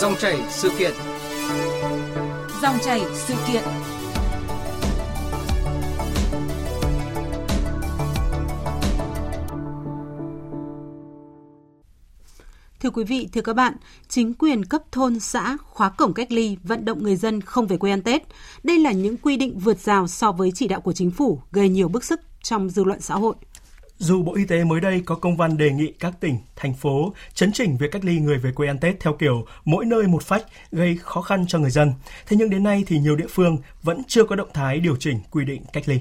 Dòng chảy sự kiện. Dòng chảy sự kiện. Thưa quý vị, thưa các bạn, chính quyền cấp thôn xã khóa cổng cách ly, vận động người dân không về quê ăn Tết. Đây là những quy định vượt rào so với chỉ đạo của chính phủ, gây nhiều bức xúc trong dư luận xã hội. Dù Bộ Y tế mới đây có công văn đề nghị các tỉnh, thành phố chấn chỉnh việc cách ly người về quê ăn Tết theo kiểu mỗi nơi một phách gây khó khăn cho người dân, thế nhưng đến nay thì nhiều địa phương vẫn chưa có động thái điều chỉnh quy định cách ly.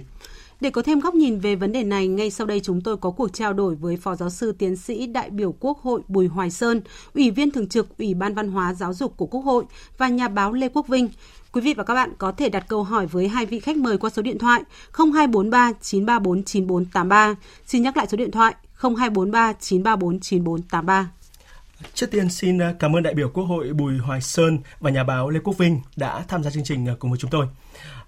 Để có thêm góc nhìn về vấn đề này, ngay sau đây chúng tôi có cuộc trao đổi với Phó Giáo sư Tiến sĩ đại biểu Quốc hội Bùi Hoài Sơn, Ủy viên Thường trực Ủy ban Văn hóa Giáo dục của Quốc hội và nhà báo Lê Quốc Vinh. Quý vị và các bạn có thể đặt câu hỏi với hai vị khách mời qua số điện thoại 0243 934 9483. Xin nhắc lại số điện thoại 0243 934 9483. Trước tiên xin ờ, cảm ơn đại biểu Quốc hội Bùi Hoài Sơn và nhà báo Lê Quốc Vinh đã tham gia chương trình ờ, cùng với chúng tôi.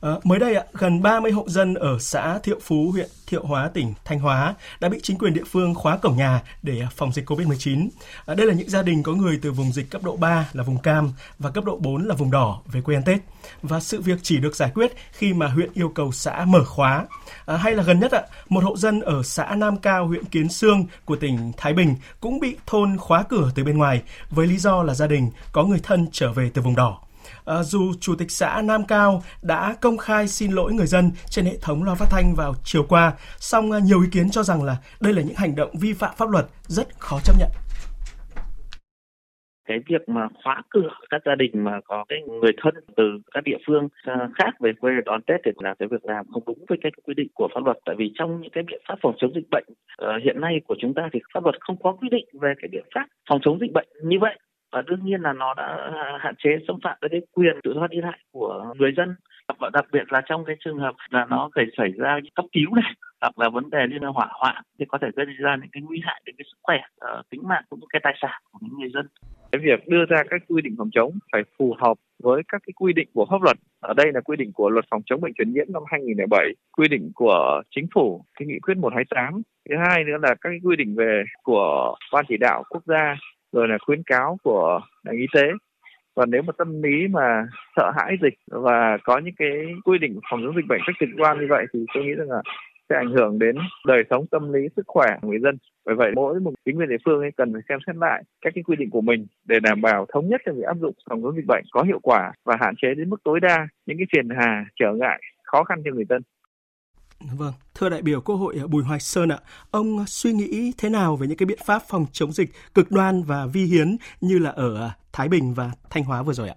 À, mới đây, gần 30 hộ dân ở xã Thiệu Phú, huyện Thiệu Hóa, tỉnh Thanh Hóa đã bị chính quyền địa phương khóa cổng nhà để phòng dịch COVID-19. À, ờ, đây là những gia đình có người từ vùng dịch cấp độ 3 là vùng cam và cấp độ 4 là vùng đỏ về quê ăn Tết. Và sự việc chỉ được giải quyết khi mà huyện yêu cầu xã mở khóa. À, hay là gần nhất, ạ, một hộ dân ở xã Nam Cao, huyện Kiến Sương của tỉnh Thái Bình cũng bị thôn khóa cửa từ bên ngoài với lý do là gia đình có người thân trở về từ vùng đỏ. À, dù Chủ tịch xã Nam Cao đã công khai xin lỗi người dân trên hệ thống loa phát thanh vào chiều qua, song ờ, nhiều ý kiến cho rằng là đây là những hành động vi phạm pháp luật rất khó chấp nhận. Cái việc mà khóa cửa các gia đình mà có cái người thân từ các địa phương ờ, khác về quê đón Tết thì là cái việc làm không đúng với cái quy định của pháp luật. Tại vì trong những cái biện pháp phòng chống dịch bệnh uh, hiện nay của chúng ta thì pháp luật không có quy định về cái biện pháp phòng chống dịch bệnh như vậy và đương nhiên là nó đã hạn chế xâm phạm tới cái quyền tự do đi lại của người dân và đặc biệt là trong cái trường hợp là nó phải xảy ra cấp cứu này hoặc là vấn đề liên quan hỏa hoạn thì có thể gây ra những cái nguy hại đến cái sức khỏe uh, tính mạng cũng như cái tài sản của những người dân cái việc đưa ra các quy định phòng chống phải phù hợp với các cái quy định của pháp luật. Ở đây là quy định của luật phòng chống bệnh truyền nhiễm năm 2007, quy định của chính phủ, cái nghị quyết 128. Thứ hai nữa là các cái quy định về của ban chỉ đạo quốc gia rồi là khuyến cáo của ngành y tế. Và nếu mà tâm lý mà sợ hãi dịch và có những cái quy định phòng chống dịch bệnh cách trực quan như vậy thì tôi nghĩ rằng là sẽ ảnh hưởng đến đời sống tâm lý, sức khỏe của người dân. Bởi vậy mỗi một chính quyền địa phương ấy cần phải xem xét lại các cái quy định của mình để đảm bảo thống nhất trong việc áp dụng phòng chống dịch bệnh có hiệu quả và hạn chế đến mức tối đa những cái phiền hà, trở ngại, khó khăn cho người dân. Vâng, thưa đại biểu Quốc hội à, Bùi Hoài Sơn ạ, ông suy nghĩ thế nào về những cái biện pháp phòng chống dịch cực đoan và vi hiến như là ở à, Thái Bình và Thanh Hóa vừa rồi ạ?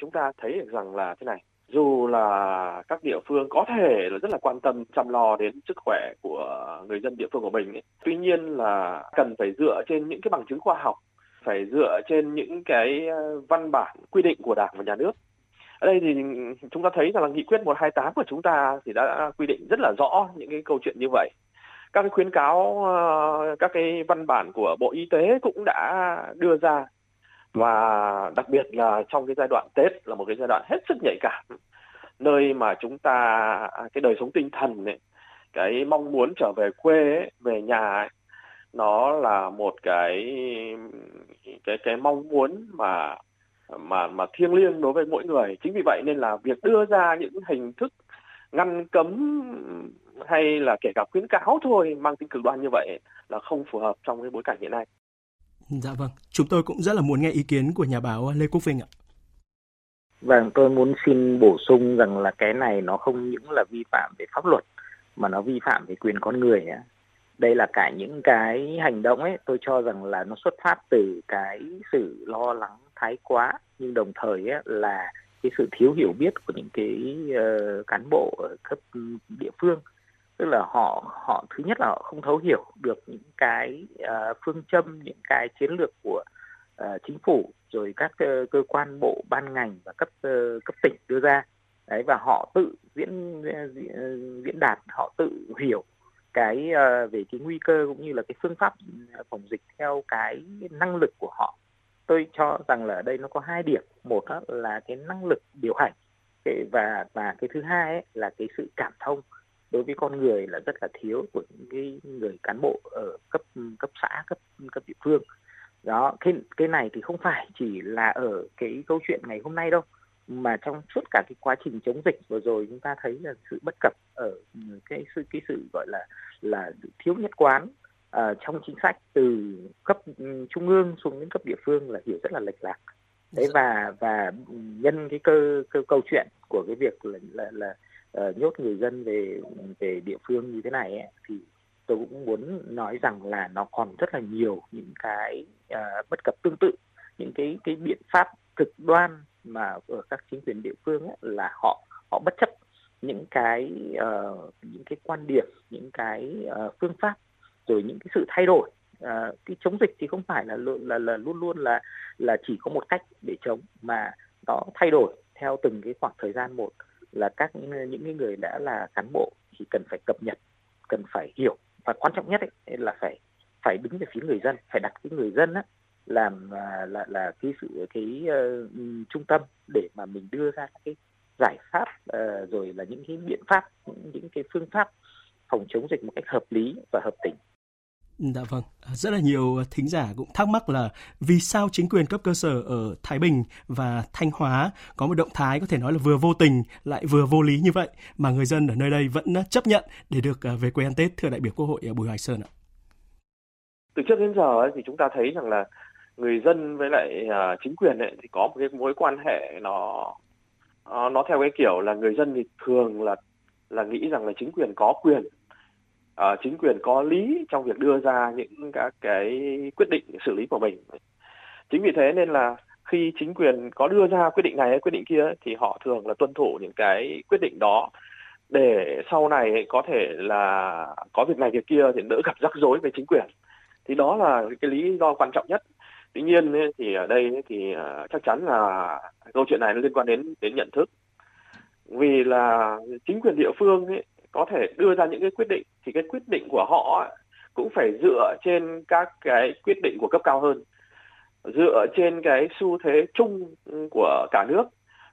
Chúng ta thấy được rằng là thế này, dù là các địa phương có thể là rất là quan tâm chăm lo đến sức khỏe của người dân địa phương của mình ấy. tuy nhiên là cần phải dựa trên những cái bằng chứng khoa học phải dựa trên những cái à, văn bản quy định của đảng và nhà nước ở đây thì chúng ta thấy rằng là nghị quyết 128 của chúng ta thì đã quy định rất là rõ những cái câu chuyện như vậy. Các cái khuyến cáo ờ, các cái văn bản của bộ y tế cũng đã đưa ra. Và đặc biệt là trong cái giai đoạn Tết là một cái giai đoạn hết sức nhạy cảm. Nơi mà chúng ta cái đời sống tinh thần ấy, cái mong muốn trở về quê ấy, về nhà ấy, nó là một cái cái cái mong muốn mà mà mà thiêng liêng đối với mỗi người chính vì vậy nên là việc đưa ra những hình thức ngăn cấm hay là kể cả khuyến cáo thôi mang tính cực đoan như vậy là không phù hợp trong cái bối cảnh hiện nay Dạ vâng, chúng tôi cũng rất là muốn nghe ý kiến của nhà báo Lê Quốc Vinh ạ. Vâng, tôi muốn xin bổ sung rằng là cái này nó không những là vi phạm về pháp luật mà nó vi phạm về quyền con người nhé. Đây là cả những cái hành động ấy, tôi cho rằng là nó xuất phát từ cái sự lo lắng thái quá nhưng đồng thời ấy, là cái sự thiếu hiểu biết của những cái uh, cán bộ ở cấp địa phương. Tức là họ họ thứ nhất là họ không thấu hiểu được những cái uh, phương châm những cái chiến lược của uh, chính phủ rồi các uh, cơ quan bộ ban ngành và cấp uh, cấp tỉnh đưa ra. Đấy và họ tự diễn diễn đạt họ tự hiểu cái uh, về cái nguy cơ cũng như là cái phương pháp ừ, phòng dịch theo cái năng lực của họ tôi cho rằng là ở đây nó có hai điểm. Một là cái năng lực điều hành. Và và cái thứ hai ấy, là cái sự cảm thông đối với con người là rất là thiếu của những cái người cán bộ ở cấp cấp xã cấp cấp địa phương. Đó cái cái này thì không phải chỉ là ở cái câu chuyện ngày hôm nay đâu mà trong suốt cả cái quá trình chống dịch vừa rồi chúng ta thấy là sự bất cập ở cái sự cái sự gọi là là thiếu nhất quán uh, trong chính sách từ cấp trung ương xuống đến cấp địa phương là hiểu rất là lệch lạc. Đấy và và nhân cái cơ, cơ câu chuyện của cái việc là là, là uh, nhốt người dân về về địa phương như thế này ấy, thì tôi cũng muốn nói rằng là nó còn rất là nhiều những cái uh, bất cập tương tự. Những cái cái biện pháp cực đoan mà ở các chính quyền địa phương ấy, là họ họ bất chấp những cái uh, những cái quan điểm những cái uh, phương pháp rồi những cái sự thay đổi à, cái chống dịch thì không phải là là là luôn luôn là là chỉ có một cách để chống mà nó thay đổi theo từng cái khoảng thời gian. Một là các những cái người đã là cán bộ thì cần phải cập nhật cần phải hiểu. Và quan trọng nhất ấy, là phải phải đứng về phía người dân phải đặt cái người dân á, làm là là, là cái sự cái uh, trung tâm để mà mình đưa ra các cái giải pháp uh, rồi là những cái biện pháp những, những cái phương pháp phòng chống dịch một cách hợp lý và hợp tình. Dạ vâng, rất là nhiều thính giả cũng thắc mắc là vì sao chính quyền cấp cơ sở ở Thái Bình và Thanh Hóa có một động thái có thể nói là vừa vô tình lại vừa vô lý như vậy mà người dân ở nơi đây vẫn chấp nhận để được à, về quê ăn Tết thưa đại biểu Quốc hội à, Bùi Hoài Sơn ạ. Từ trước đến giờ thì chúng ta thấy rằng là người dân với lại à, chính quyền ấy, thì có một cái mối quan hệ nó nó theo cái kiểu là người dân thì thường là là nghĩ rằng là chính quyền có quyền uh, chính quyền có lý trong việc đưa ra những các cái quyết định xử lý của mình. Chính vì thế nên là khi chính quyền có đưa ra quyết định này hay quyết định kia thì họ thường là tuân thủ những cái quyết định đó để sau này có thể là có việc này việc kia thì đỡ gặp rắc rối với chính quyền. Thì đó là cái lý do quan trọng nhất. Tuy nhiên thì ở đây thì ờ, chắc chắn là câu chuyện này nó liên quan đến đến nhận thức. Vì là chính quyền địa phương ấy, có thể đưa ra những cái quyết định thì cái quyết định của họ cũng phải dựa trên các cái quyết định của cấp cao hơn dựa trên cái xu thế chung của cả nước.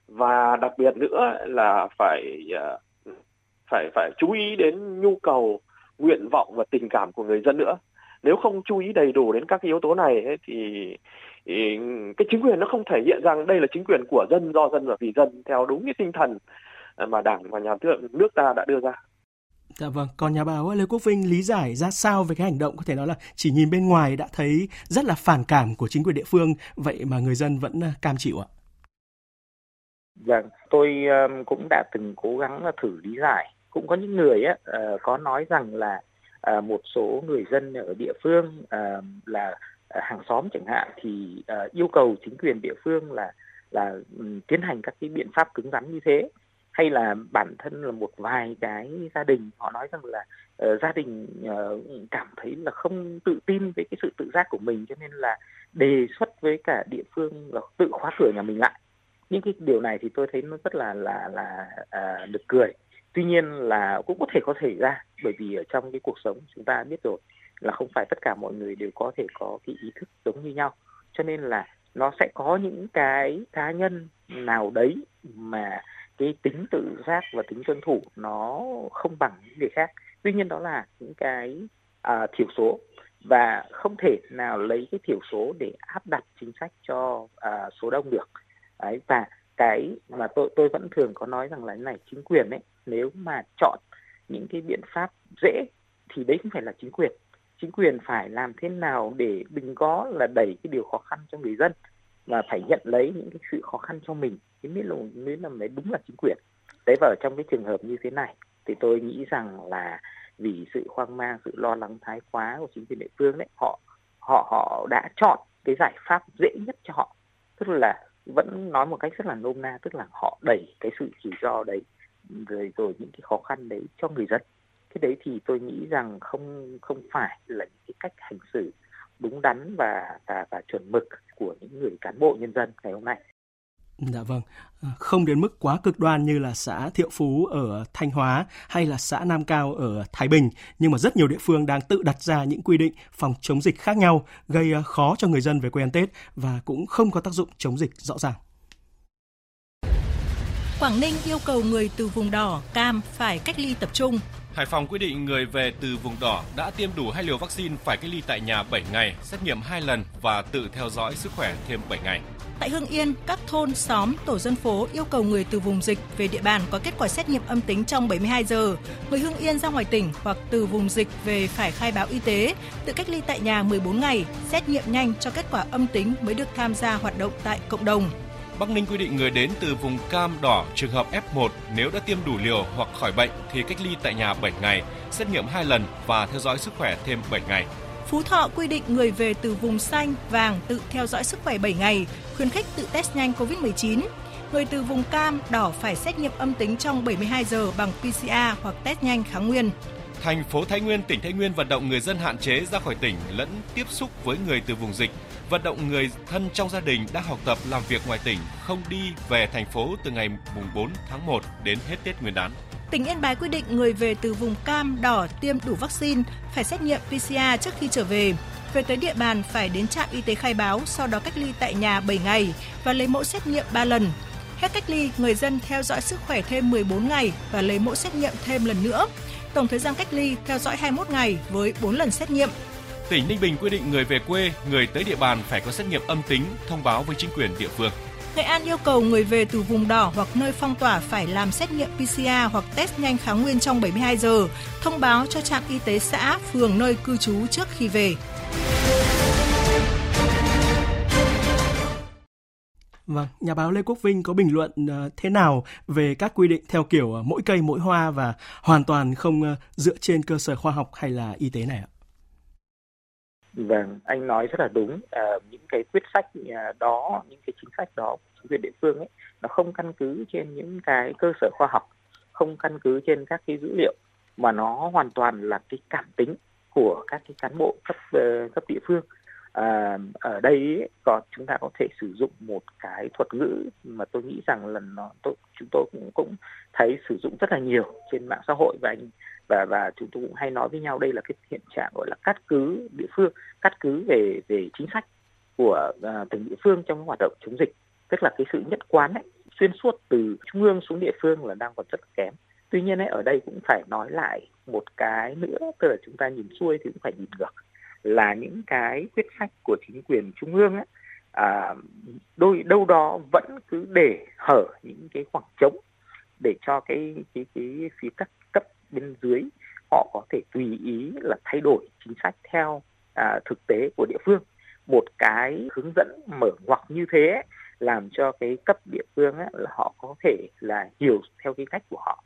Và đặc biệt nữa là phải à, phải phải chú ý đến nhu cầu nguyện vọng và tình cảm của người dân nữa. Nếu không chú ý đầy đủ đến các yếu tố này ấy, thì, thì cái chính quyền nó không thể hiện rằng đây là chính quyền của dân do dân và vì dân theo đúng cái tinh thần mà đảng và nhà nước nước ta đã đưa ra. Dạ vâng, còn nhà báo Lê Quốc Vinh lý giải ra sao về cái hành động có thể nói là chỉ nhìn bên ngoài đã thấy rất là phản cảm của chính quyền địa phương, vậy mà người dân vẫn ờ, cam chịu ạ? Vâng, tôi cũng đã từng cố gắng thử lý giải. Cũng có những người á, ờ, có nói rằng là ờ, một số người dân ở địa phương là hàng xóm chẳng hạn thì yêu cầu chính quyền địa phương là là tiến hành các cái biện pháp cứng rắn như thế hay là bản thân là một vài cái gia đình họ nói rằng là uh, gia đình uh, cảm thấy là không tự tin với cái sự tự giác của mình cho nên là đề xuất với cả địa phương là tự khóa cửa nhà mình lại. Những cái điều này thì tôi thấy nó rất là là là uh, được cười. Tuy nhiên là cũng có thể có xảy ra bởi vì ở trong cái cuộc sống chúng ta biết rồi là không phải tất cả mọi người đều có thể có cái ý thức giống như nhau. Cho nên là nó sẽ có những cái cá nhân nào đấy mà cái tính tự giác và tính tuân thủ nó không bằng những người khác. Tuy nhiên đó là những cái à, thiểu số và không thể nào lấy cái thiểu số để áp đặt chính sách cho à, số đông được. Đấy và cái mà tôi tôi vẫn thường có nói rằng là này chính quyền ấy nếu mà chọn những cái biện pháp dễ thì đấy không phải là chính quyền. Chính quyền phải làm thế nào để đừng có là đẩy cái điều khó khăn cho người dân mà phải nhận lấy những cái sự khó khăn cho mình. Thì mới là mới là mới đúng là chính quyền. Đấy và ở trong cái trường hợp như thế này thì tôi nghĩ rằng là vì sự hoang mang sự lo lắng thái quá của chính quyền địa phương đấy họ họ họ đã chọn cái giải pháp dễ nhất cho họ. Tức là vẫn nói một cách rất là nôm na tức là họ đẩy cái sự rủi ro đấy rồi rồi những cái khó khăn đấy cho người dân. Cái đấy thì tôi nghĩ rằng không không phải là những cái cách hành xử đúng đắn và và, và chuẩn mực của những người cán bộ nhân dân ngày hôm nay Dạ vâng, à, không đến mức quá cực đoan như là xã Thiệu Phú ở Thanh Hóa hay là xã Nam Cao ở Thái Bình, nhưng mà rất nhiều địa phương đang tự đặt ra những quy định phòng chống dịch khác nhau, gây à, khó cho người dân về quê ăn Tết và cũng không có tác dụng chống dịch rõ ràng. Quảng Ninh yêu cầu người từ vùng đỏ, cam phải cách ly tập trung. Hải Phòng quy định người về từ vùng đỏ đã tiêm đủ hai liều vaccine phải cách ly tại nhà 7 ngày, xét nghiệm 2 lần và tự theo dõi sức khỏe thêm 7 ngày. Tại Hưng Yên, các thôn, xóm, tổ dân phố yêu cầu người từ vùng dịch về địa bàn có kết quả xét nghiệm âm tính trong 72 giờ. Người Hưng Yên ra ngoài tỉnh hoặc từ vùng dịch về phải khai báo y tế, tự cách ly tại nhà 14 ngày, xét nghiệm nhanh cho kết quả âm tính mới được tham gia hoạt động tại cộng đồng. Bắc Ninh quy định người đến từ vùng cam đỏ trường hợp F1 nếu đã tiêm đủ liều hoặc khỏi bệnh thì cách ly tại nhà 7 ngày, xét nghiệm 2 lần và theo dõi sức khỏe thêm 7 ngày. Phú Thọ quy định người về từ vùng xanh, vàng tự theo dõi sức khỏe 7 ngày, khuyến khích tự test nhanh COVID-19. Người từ vùng cam, đỏ phải xét nghiệm âm tính trong 72 giờ bằng PCR hoặc test nhanh kháng nguyên. Thành phố Thái Nguyên, tỉnh Thái Nguyên vận động người dân hạn chế ra khỏi tỉnh lẫn tiếp xúc với người từ vùng dịch, vận động người thân trong gia đình đang học tập làm việc ngoài tỉnh không đi về thành phố từ ngày mùng 4 tháng 1 đến hết Tết Nguyên đán. Tỉnh Yên Bái quy định người về từ vùng cam, đỏ tiêm đủ vaccine phải xét nghiệm PCR trước khi trở về. Về tới địa bàn phải đến trạm y tế khai báo, sau đó cách ly tại nhà 7 ngày và lấy mẫu xét nghiệm 3 lần. Hết cách ly, người dân theo dõi sức khỏe thêm 14 ngày và lấy mẫu xét nghiệm thêm lần nữa. Tổng thời gian cách ly theo dõi 21 ngày với 4 lần xét nghiệm. Tỉnh Ninh Bình quy định người về quê, người tới địa bàn phải có xét nghiệm âm tính, thông báo với chính quyền địa phương. Nghệ An yêu cầu người về từ vùng đỏ hoặc nơi phong tỏa phải làm xét nghiệm PCR hoặc test nhanh kháng nguyên trong 72 giờ, thông báo cho trạm y tế xã, phường nơi cư trú trước khi về. Vâng, nhà báo Lê Quốc Vinh có bình luận uh, thế nào về các quy định theo kiểu uh, mỗi cây mỗi hoa và hoàn toàn không uh, dựa trên cơ sở khoa học hay là y tế này ạ? Vâng, anh nói rất là đúng. À, những cái quyết sách ờ, đó, những cái chính sách đó của chính quyền địa phương ấy, nó không căn cứ trên những cái cơ sở khoa học, không căn cứ trên các cái dữ liệu, mà nó hoàn toàn là cái cảm tính của các cái cán bộ cấp ờ, cấp địa phương. À, ở đây ấy, có chúng ta có thể sử dụng một cái thuật ngữ mà tôi nghĩ rằng là nó tôi, chúng tôi cũng cũng thấy sử dụng rất là nhiều trên mạng xã hội và anh và và chúng tôi cũng hay nói với nhau đây là cái hiện trạng gọi là cắt cứ địa phương cắt cứ về về chính sách của uh, từng địa phương trong hoạt động chống dịch. Tức là cái sự nhất quán ấy, xuyên suốt từ trung ương xuống địa phương là đang còn rất kém. Tuy nhiên ấy, ở đây cũng phải nói lại một cái nữa tức là chúng ta nhìn xuôi thì cũng phải nhìn ngược. Là những cái quyết sách của chính quyền trung ương ấy, à, đôi đâu đó vẫn cứ để hở những cái khoảng trống để cho cái cái cái phía các bên dưới họ có thể tùy ý là thay đổi chính sách theo à, thực tế của địa phương. Một cái hướng dẫn mở ngoặc như thế làm cho cái cấp địa phương ấy, là họ có thể là hiểu theo cái cách của họ.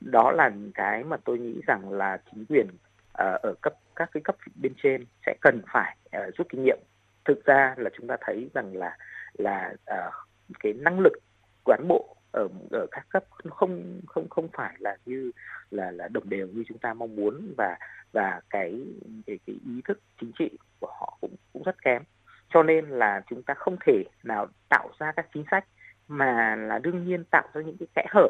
Đó là cái mà tôi nghĩ rằng là chính quyền à, ở cấp các cái cấp bên trên sẽ cần phải à, rút kinh nghiệm. Thực ra là chúng ta thấy rằng là là à, cái năng lực cán bộ ở ở các cấp không không không phải là như là là đồng đều như chúng ta mong muốn và và cái cái, cái ý thức chính trị của họ cũng cũng rất kém. Cho nên là chúng ta không thể nào tạo ra các chính sách mà là đương nhiên tạo ra những cái kẽ hở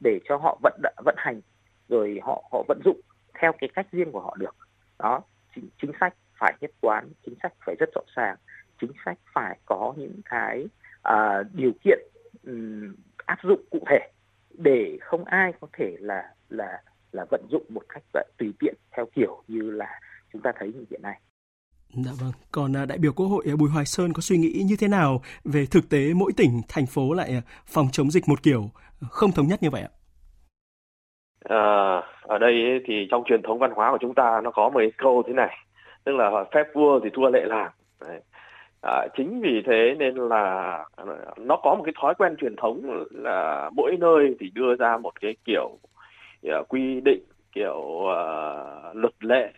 để cho họ vận vận hành rồi họ họ vận dụng theo cái cách riêng của họ được. Đó chính, chính sách phải nhất quán chính sách phải rất rõ ràng chính sách phải có những cái uh, điều kiện um, áp dụng cụ thể để không ai có thể là là là vận dụng một cách tùy tiện theo kiểu như là chúng ta thấy như hiện nay. Dạ vâng. Còn à, đại biểu Quốc hội à, Bùi Hoài Sơn có suy nghĩ như thế nào về thực tế mỗi tỉnh, thành phố lại à, phòng chống dịch một kiểu không thống nhất như vậy ạ? À, ở đây thì trong truyền thống văn hóa của chúng ta nó có một câu thế này, tức là phép vua thì thua lệ làng. Đấy. À, chính vì thế nên là à, nó có một cái thói quen truyền thống là mỗi nơi thì đưa ra một cái kiểu uh, quy định kiểu uh, luật lệ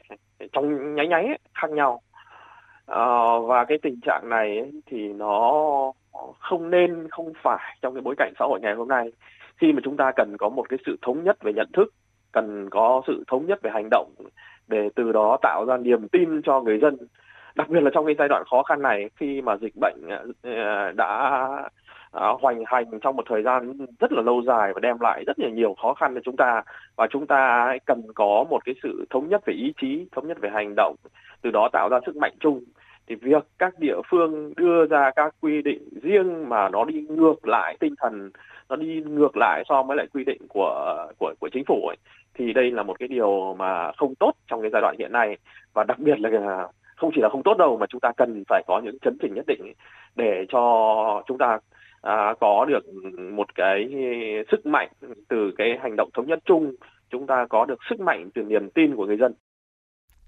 trong nháy nháy ấy, khác nhau. Uh, và cái tình trạng này ấy, thì nó không nên không phải trong cái bối cảnh xã hội ngày hôm nay. Khi mà chúng ta cần có một cái sự thống nhất về nhận thức cần có sự thống nhất về hành động để từ đó tạo ra niềm tin cho người dân đặc biệt là trong cái giai đoạn khó khăn này khi mà dịch bệnh ờ, ờ, đã ờ, hoành hành trong một thời gian rất là lâu dài và đem lại rất là nhiều khó khăn cho chúng ta và chúng ta cần có một cái sự thống nhất về ý chí thống nhất về hành động từ đó tạo ra sức mạnh chung. Thì việc các địa phương đưa ra các quy định riêng mà nó đi ngược lại tinh thần nó đi ngược lại so với lại quy định của của của chính phủ ấy, thì đây là một cái điều mà không tốt trong cái giai đoạn hiện nay. Và đặc biệt là không chỉ là không tốt đâu mà chúng ta cần phải có những chấn chỉnh nhất định để cho chúng ta à, có được một cái sức mạnh từ cái hành động thống nhất chung. Chúng ta có được sức mạnh từ niềm tin của người dân.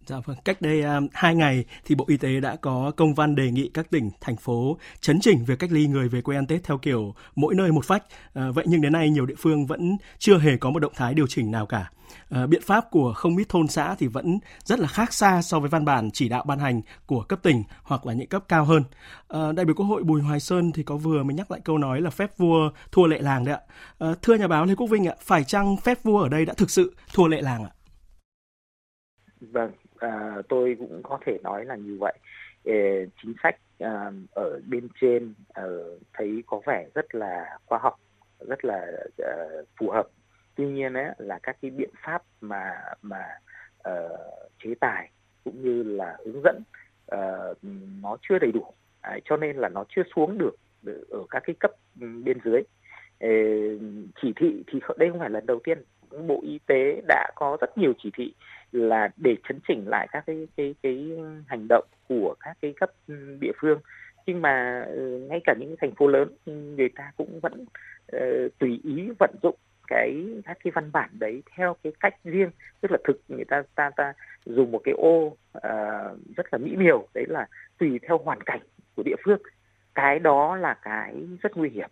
Dạ vâng, cách đây à, um, 2 ngày thì Bộ Y tế đã có công văn đề nghị các tỉnh, thành phố chấn chỉnh việc cách ly người về quê ăn Tết theo kiểu mỗi nơi một phách. À, vậy nhưng đến nay nhiều địa phương vẫn chưa hề có một động thái điều chỉnh nào cả. À, biện pháp của không ít thôn xã thì vẫn rất là khác xa so với văn bản chỉ đạo ban hành của cấp tỉnh hoặc là những cấp cao hơn. À, đại biểu Quốc hội Bùi Hoài Sơn thì có vừa mới nhắc lại câu nói là phép vua thua lệ làng đấy ạ. À, thưa nhà báo Lê Quốc Vinh ạ, phải chăng phép vua ở đây đã thực sự thua lệ làng ạ? Vâng, à, tôi cũng có thể nói là như vậy. Ê, chính sách à, ở bên trên à, thấy có vẻ rất là khoa học rất là à, phù hợp. Tuy nhiên ấy, là các cái biện pháp mà mà à, chế tài cũng như là hướng dẫn à, nó chưa đầy đủ. À, cho nên là nó chưa xuống được ở các cái cấp bên dưới. Chỉ thị thì đây không phải lần đầu tiên bộ y tế đã có rất nhiều chỉ thị là để chấn chỉnh lại các cái cái cái hành động của các cái cấp ừ, địa phương. Nhưng mà ừ, ngay cả những thành phố lớn ừ, người ta cũng vẫn uh, tùy ý vận dụng cái các cái văn bản đấy theo cái cách riêng. Tức là thực người ta ta ta dùng một cái ô uh, rất là mỹ miều đấy là tùy theo hoàn cảnh của địa phương. Cái đó là cái rất nguy hiểm.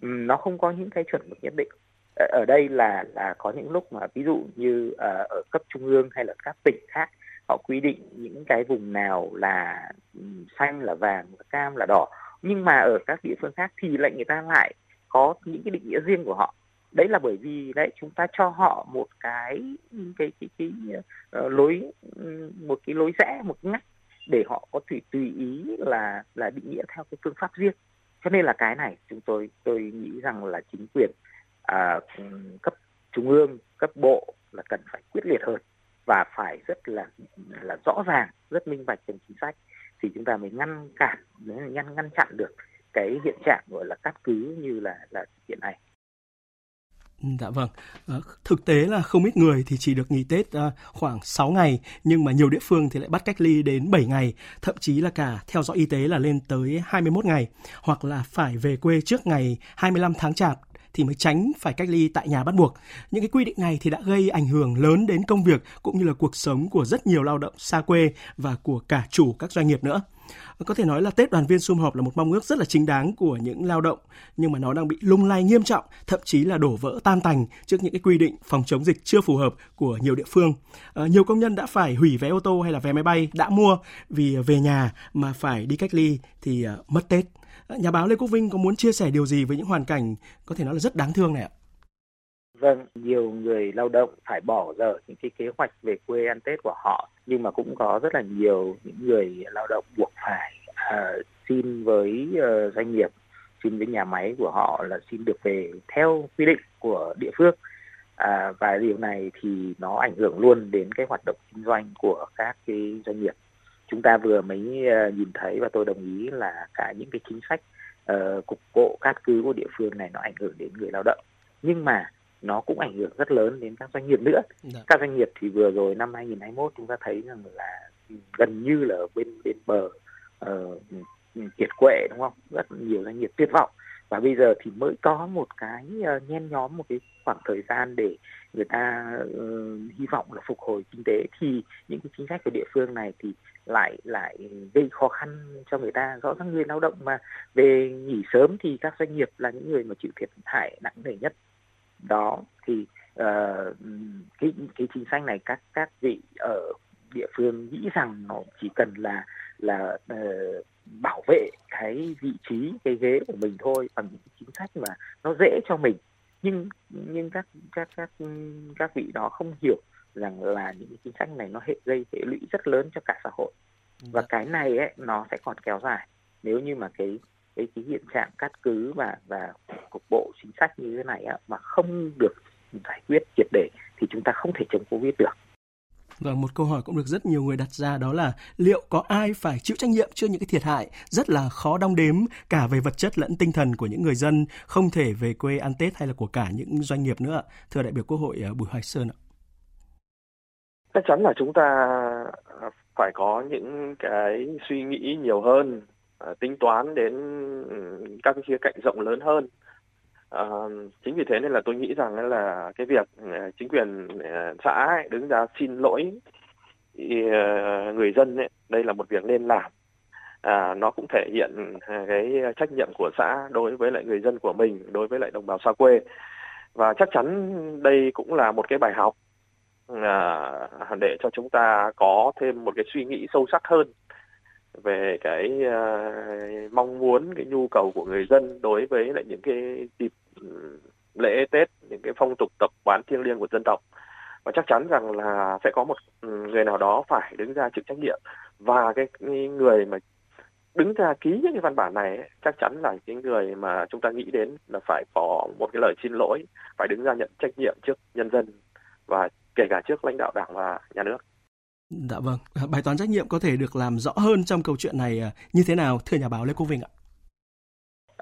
Nó không có những cái chuẩn mực nhất định. Ờ, ở đây là là có những lúc mà ví dụ như uh, ở cấp trung ương hay là các tỉnh khác họ quy định những cái vùng nào là ừ, xanh là vàng là cam là đỏ. Nhưng mà ở các địa phương khác thì lại người ta lại có những cái định nghĩa riêng của họ. Đấy là bởi vì đấy chúng ta cho họ một cái ừ, cái cái cái, cái uh, lối ừ, một cái lối rẽ một ngách để họ có thể tùy ý là là định nghĩa theo cái phương pháp riêng. Cho nên là cái này chúng tôi tôi nghĩ rằng là chính quyền à, cấp trung ương cấp bộ là cần phải quyết liệt hơn và phải rất là là rõ ràng rất minh bạch trong chính sách. Thì chúng ta mới ngăn cản ngăn ngăn chặn được cái hiện trạng gọi là cắt cứ như là là hiện nay. Dạ vâng, ờ, thực tế là không ít người thì chỉ được nghỉ Tết ờ, khoảng 6 ngày, nhưng mà nhiều địa phương thì lại bắt cách ly đến 7 ngày, thậm chí là cả theo dõi y tế là lên tới 21 ngày, hoặc là phải về quê trước ngày 25 tháng Chạp thì mới tránh phải cách ly tại nhà bắt buộc. Những cái quy định này thì đã gây ảnh hưởng lớn đến công việc cũng như là cuộc sống của rất nhiều lao động xa quê và của cả chủ các doanh nghiệp nữa. Có thể nói là Tết đoàn viên sum họp là một mong ước rất là chính đáng của những lao động, nhưng mà nó đang bị lung lay nghiêm trọng, thậm chí là đổ vỡ tan tành trước những cái quy định phòng chống dịch chưa phù hợp của nhiều địa phương. À, nhiều công nhân đã phải hủy vé ô tô hay là vé máy bay đã mua vì về nhà mà phải đi cách ly thì uh, mất Tết. Nhà báo Lê Quốc Vinh có muốn chia sẻ điều gì với những hoàn cảnh có thể nói là rất đáng thương này ạ? Vâng, nhiều người lao động phải bỏ dở những cái kế hoạch về quê ăn Tết của họ, nhưng mà cũng có rất là nhiều những người lao động buộc phải uh, xin với uh, doanh nghiệp, xin với nhà máy của họ là xin được về theo quy định của địa phương. À, và điều này thì nó ảnh hưởng luôn đến cái hoạt động kinh doanh của các cái doanh nghiệp chúng ta vừa mới ờ, nhìn thấy và tôi đồng ý là cả những cái chính sách uh, cục bộ cát cứ của địa phương này nó ảnh hưởng đến người lao động. Nhưng mà nó cũng ảnh hưởng rất lớn đến các doanh nghiệp nữa. Đã. các doanh nghiệp thì vừa rồi năm 2021 chúng ta thấy rằng là gần như là bên bên bờ uh, kiệt quệ đúng không? Rất nhiều doanh nghiệp tuyệt vọng. Và bây giờ thì mới có một cái uh, nhen nhóm một cái khoảng thời gian để người ta uh, hy vọng là phục hồi kinh tế. Thì những cái chính sách của địa phương này thì lại lại gây khó khăn cho người ta. Rõ ràng người lao động mà về nghỉ sớm thì các doanh nghiệp là những người mà chịu thiệt hại nặng nề nhất. Đó thì uh, cái cái chính sách này các các vị ở địa phương nghĩ rằng nó chỉ cần là là uh, bảo vệ cái vị trí cái ghế của mình thôi bằng những chính sách mà nó dễ cho mình. Nhưng nhưng các các các các vị đó không hiểu rằng là những chính sách này nó hệ gây hệ lụy rất lớn cho cả xã hội và dạ. cái này ấy nó sẽ còn kéo dài nếu như mà cái cái cái hiện trạng cắt cứ và và cục bộ chính sách như thế này á, mà không được giải quyết triệt để thì chúng ta không thể chống covid được Và một câu hỏi cũng được rất nhiều người đặt ra đó là liệu có ai phải chịu trách nhiệm trước những cái thiệt hại rất là khó đong đếm cả về vật chất lẫn tinh thần của những người dân không thể về quê ăn Tết hay là của cả những doanh nghiệp nữa Thưa đại biểu Quốc hội à, Bùi Hoài Sơn ạ. Chắc chắn là chúng ta à, phải có những cái suy nghĩ nhiều hơn, à, tính toán đến ừ, các cái khía cạnh rộng lớn hơn À, chính vì thế nên là tôi nghĩ rằng là cái việc à, chính quyền xã ấy, đứng ra xin lỗi người dân ấy, đây là một việc nên làm. À, nó cũng thể hiện cái trách nhiệm của xã đối với lại người dân của mình, đối với lại đồng bào xa quê. Và chắc chắn đây cũng là một cái bài học à, để cho chúng ta có thêm một cái suy nghĩ sâu sắc hơn về cái uh, mong muốn cái nhu cầu của người dân đối với lại những cái dịp ừ, lễ Tết những cái phong tục tập quán thiêng liêng của dân tộc. Và chắc chắn rằng là sẽ có một ừ, người nào đó phải đứng ra chịu trách nhiệm. Và cái người mà đứng ra ký những cái văn bản này chắc chắn là cái người mà chúng ta nghĩ đến là phải có một cái lời xin lỗi phải đứng ra nhận trách nhiệm trước nhân dân và kể cả trước lãnh đạo đảng và nhà nước. Dạ vâng, bài toán trách nhiệm có thể được làm rõ hơn trong câu chuyện này à, như thế nào thưa nhà báo Lê Quốc Vinh ạ?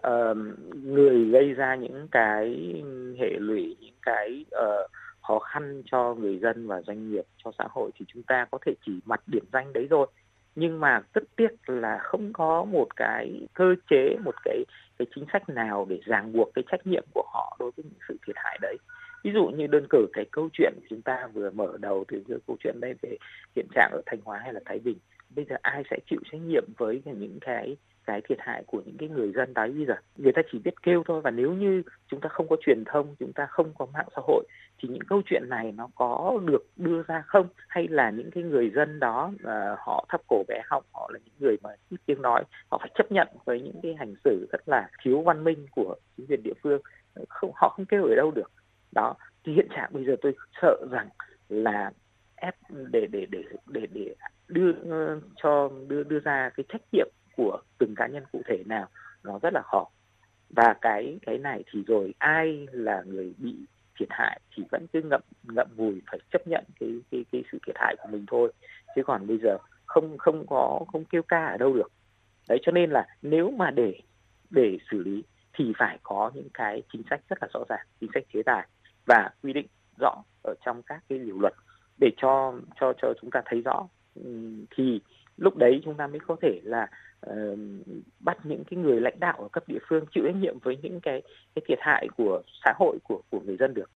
uh, người gây ra những cái hệ lụy những cái uh, khó khăn cho người dân và doanh nghiệp cho xã hội thì chúng ta có thể chỉ mặt điểm danh đấy thôi nhưng mà rất tiếc là không có một cái cơ chế một cái cái chính sách nào để ràng buộc cái trách nhiệm của họ đối với những sự thiệt hại đấy ví dụ như đơn cử cái câu chuyện chúng ta vừa mở đầu từ cái câu chuyện đây về hiện trạng ở thanh hóa hay là thái bình bây giờ ai sẽ chịu trách nhiệm với những cái cái thiệt hại của những cái người dân đấy bây giờ? Người ta chỉ biết kêu thôi và nếu như chúng ta không có truyền thông chúng ta không có mạng xã hội thì những câu chuyện này nó có được đưa ra không? Hay là những cái người dân đó uh, họ thấp cổ bé họng họ là những người mà ít tiếng nói họ phải chấp nhận với những cái hành xử rất là thiếu văn minh của chính quyền địa phương? Không họ không kêu ở đâu được đó, thì hiện trạng bây giờ tôi sợ rằng là ép để để để để để đưa ờ, cho, đưa đưa ra cái trách nhiệm của từng cá nhân cụ thể nào nó rất là khó. Và cái cái này thì rồi ai là người bị thiệt hại thì vẫn cứ ngậm ngậm ngùi phải chấp nhận cái cái cái sự thiệt hại của mình thôi. Chứ còn bây giờ không không có, không kêu ca ở đâu được. Đấy, cho nên là nếu mà để để xử lý thì phải có những cái chính sách rất là rõ ràng, chính sách chế tài và quy định rõ ở trong các cái điều luật để cho cho cho chúng ta thấy rõ ừ, thì lúc đấy chúng ta mới có thể là uh, bắt những cái người lãnh đạo ở cấp địa phương chịu trách nhiệm với những cái cái thiệt hại của xã hội của của người dân được.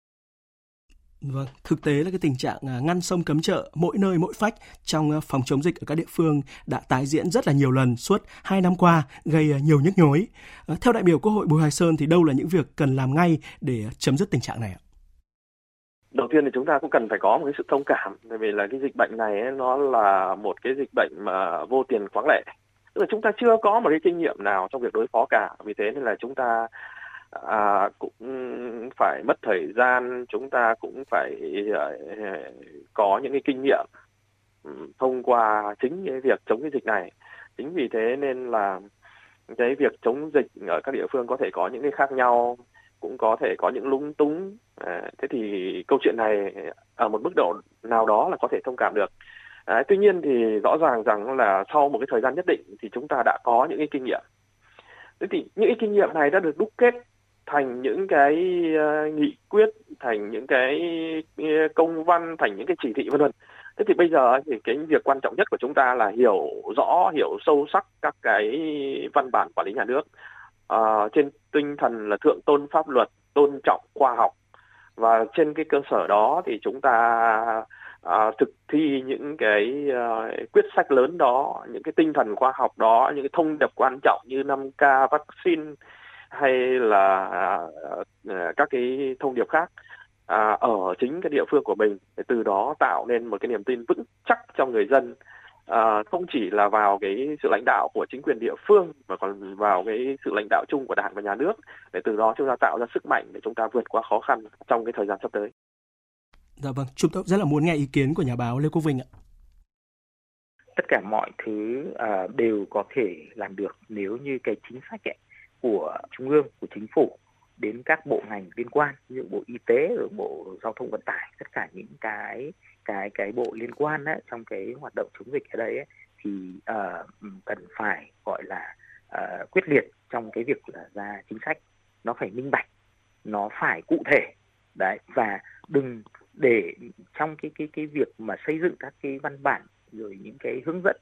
Vâng, thực tế là cái tình trạng à, ngăn sông cấm chợ mỗi nơi mỗi phách trong à, phòng chống dịch ở các địa phương đã tái diễn rất là nhiều lần suốt hai năm qua, gây à, nhiều nhức nhối. Ờ, theo đại biểu Quốc hội Bùi Hoài Sơn thì đâu là những việc cần làm ngay để chấm dứt tình trạng này ạ? Đầu tiên thì chúng ta cũng cần phải có một cái sự thông cảm bởi vì là cái dịch bệnh này ấy, nó là một cái dịch bệnh mà vô tiền khoáng lệ tức là chúng ta chưa có một cái kinh nghiệm nào trong việc đối phó cả. Vì thế nên là chúng ta à, cũng phải mất thời gian chúng ta cũng phải à, có những cái kinh nghiệm thông qua chính cái việc chống cái dịch này. Chính vì thế nên là cái việc chống dịch ở các địa phương có thể có những cái khác nhau cũng có thể có những lúng túng. À, thế thì câu chuyện này ở một mức độ nào đó là có thể thông cảm được. À, tuy nhiên thì rõ ràng rằng là sau một cái thời gian nhất định thì chúng ta đã có những cái kinh nghiệm. Thế thì những cái kinh nghiệm này đã được đúc kết thành những cái uh, nghị quyết thành những cái uh, công văn thành những cái chỉ thị vân vân. Thế thì bây giờ thì cái việc quan trọng nhất của chúng ta là hiểu rõ hiểu sâu sắc các cái văn bản quản lý nhà nước uh, trên tinh thần là thượng tôn pháp luật tôn trọng khoa học. Và trên cái cơ sở đó thì chúng ta à, thực thi những cái à, quyết sách lớn đó những cái tinh thần khoa học đó những cái thông điệp quan trọng như 5K vaccine hay là à, các cái thông điệp khác à, ở chính cái địa phương của mình. Để từ đó tạo nên một cái niềm tin vững chắc trong người dân à, không chỉ là vào cái sự lãnh đạo của chính quyền địa phương mà còn vào cái sự lãnh đạo chung của đảng và nhà nước để từ đó chúng ta tạo ra sức mạnh để chúng ta vượt qua khó khăn trong cái thời gian sắp tới. Dạ vâng, chúng tôi rất là muốn nghe ý kiến của nhà báo Lê Quốc Vinh ạ. Tất cả mọi thứ à, đều có thể làm được nếu như cái chính sách ấy, của trung ương, của chính phủ đến các bộ ngành liên quan như bộ y tế rồi bộ giao thông vận tải tất cả những cái cái cái bộ liên quan ấy, trong cái hoạt động chống dịch ở đây ấy, thì uh, cần phải gọi là uh, quyết liệt trong cái việc là ra chính sách. Nó phải minh bạch nó phải cụ thể. Đấy và đừng để trong cái cái cái việc mà xây dựng các cái văn bản rồi những cái hướng dẫn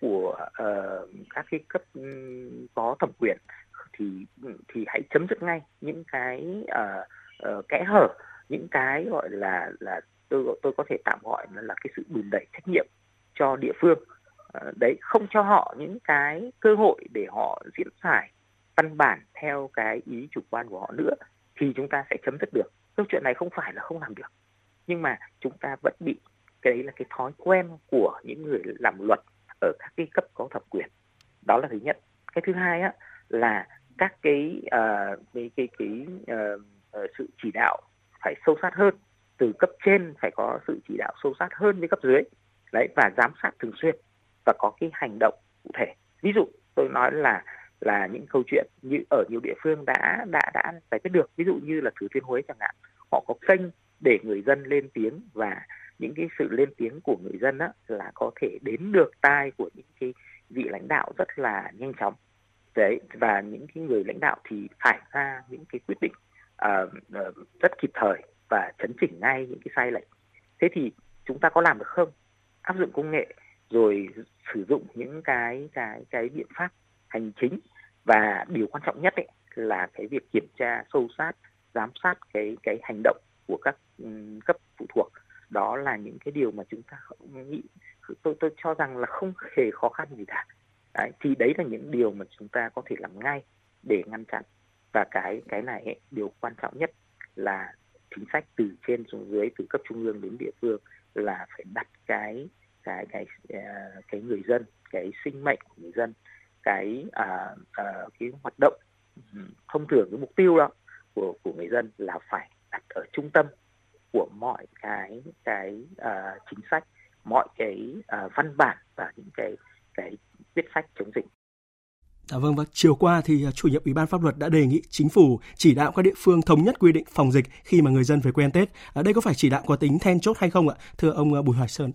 của uh, các cái cấp có thẩm quyền thì thì hãy chấm dứt ngay những cái uh, uh, kẽ hở những cái gọi là là tôi tôi có thể tạm gọi là, là cái sự đùn đẩy trách nhiệm cho địa phương. Uh, đấy không cho họ những cái cơ hội để họ diễn giải văn bản theo cái ý chủ quan của họ nữa thì chúng ta sẽ chấm dứt được. Câu chuyện này không phải là không làm được nhưng mà chúng ta vẫn bị cái đấy là cái thói quen của những người làm luật ở các cái cấp có thẩm quyền. Đó là thứ nhất. Cái thứ hai á là các cái uh, cái cái, cái uh, sự chỉ đạo phải sâu sát hơn. Từ cấp trên phải có sự chỉ đạo sâu sát hơn với cấp dưới. Đấy và giám sát thường xuyên và có cái hành động cụ thể. Ví dụ tôi nói là là những câu chuyện như ở nhiều địa phương đã đã đã giải quyết được. Ví dụ như là thừa thiên huế chẳng hạn. Họ có kênh để người dân lên tiếng và những cái sự lên tiếng của người dân đó là có thể đến được tai của những cái vị lãnh đạo rất là nhanh chóng đấy và những cái người lãnh đạo thì phải ra những cái quyết định uh, uh, rất kịp thời và chấn chỉnh ngay những cái sai lệch. Thế thì chúng ta có làm được không? Áp dụng công nghệ rồi sử dụng những cái cái cái biện pháp hành chính và điều quan trọng nhất ấy là cái việc kiểm tra sâu sát giám sát cái cái hành động của các um, cấp phụ thuộc. Đó là những cái điều mà chúng ta nghĩ. Tôi tôi cho rằng là không hề khó khăn gì cả đấy, thì đấy là những điều mà chúng ta có thể làm ngay để ngăn chặn. Và cái cái này ấy, điều quan trọng nhất là chính sách từ trên xuống dưới từ cấp trung ương đến địa phương là phải đặt cái cái cái ờ, cái, người dân cái sinh mệnh của người dân cái uh, uh, cái hoạt động thông thường cái mục tiêu đó của của người dân là phải đặt ở trung tâm của mọi cái cái uh, chính sách mọi cái uh, văn bản và những cái cái quyết sách chống dịch À, vâng và chiều qua thì chủ nhiệm Ủy ban pháp luật đã đề nghị chính phủ chỉ đạo các địa phương thống nhất quy định phòng dịch khi mà người dân về quê ăn Tết. Ở đây có phải chỉ đạo có tính then chốt hay không ạ? Thưa ông Bùi Hoài Sơn.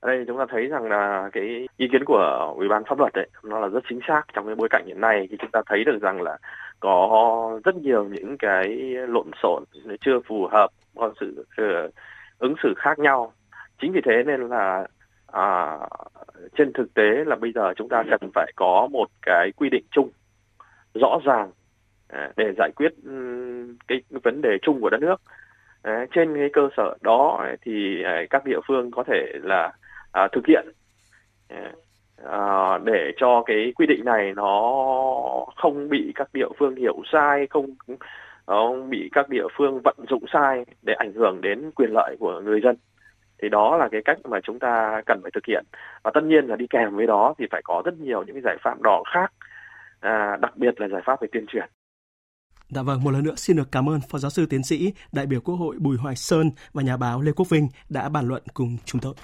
Ở đây chúng ta thấy rằng là cái ý kiến của Ủy ban pháp luật ấy nó là rất chính xác trong cái bối cảnh hiện nay thì chúng ta thấy được rằng là có rất nhiều những cái lộn xộn chưa phù hợp có sự uh, ứng xử khác nhau chính vì thế nên là à, trên thực tế là bây giờ chúng ta cần phải có một cái quy định chung rõ ràng à, để giải quyết cái vấn đề chung của đất nước. À, trên cái cơ sở đó à, thì các địa phương có thể là à, thực hiện à, để cho cái quy định này nó không bị các địa phương hiểu sai không nó bị các địa phương vận dụng sai để ảnh hưởng đến quyền lợi của người dân thì đó là cái cách mà chúng ta cần phải thực hiện và tất nhiên là đi kèm với đó thì phải có rất nhiều những cái giải pháp đỏ khác à, đặc biệt là giải pháp về tuyên truyền Dạ vâng, một lần nữa xin được cảm ơn Phó Giáo sư Tiến sĩ, đại biểu Quốc hội Bùi Hoài Sơn và nhà báo Lê Quốc Vinh đã bàn luận cùng chúng tôi.